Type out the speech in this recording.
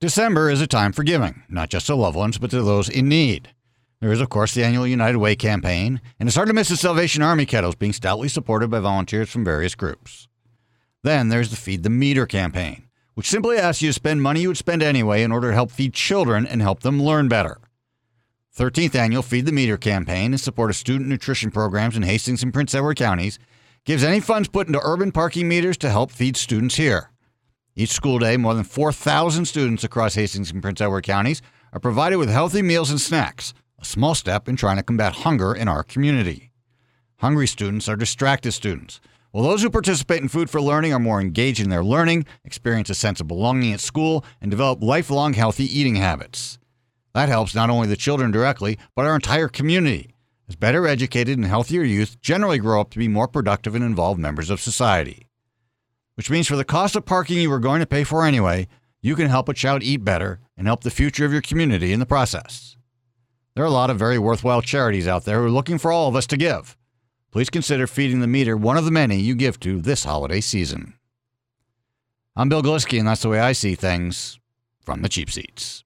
December is a time for giving, not just to loved ones, but to those in need. There is, of course, the annual United Way campaign, and it's hard to miss the Salvation Army kettles being stoutly supported by volunteers from various groups. Then there's the Feed the Meter campaign, which simply asks you to spend money you would spend anyway in order to help feed children and help them learn better. 13th annual Feed the Meter campaign in support of student nutrition programs in Hastings and Prince Edward counties gives any funds put into urban parking meters to help feed students here. Each school day, more than 4,000 students across Hastings and Prince Edward counties are provided with healthy meals and snacks, a small step in trying to combat hunger in our community. Hungry students are distracted students, while those who participate in Food for Learning are more engaged in their learning, experience a sense of belonging at school, and develop lifelong healthy eating habits. That helps not only the children directly, but our entire community, as better educated and healthier youth generally grow up to be more productive and involved members of society which means for the cost of parking you were going to pay for anyway, you can help a child eat better and help the future of your community in the process. There are a lot of very worthwhile charities out there who are looking for all of us to give. Please consider feeding the meter one of the many you give to this holiday season. I'm Bill Glisky, and that's the way I see things from the cheap seats.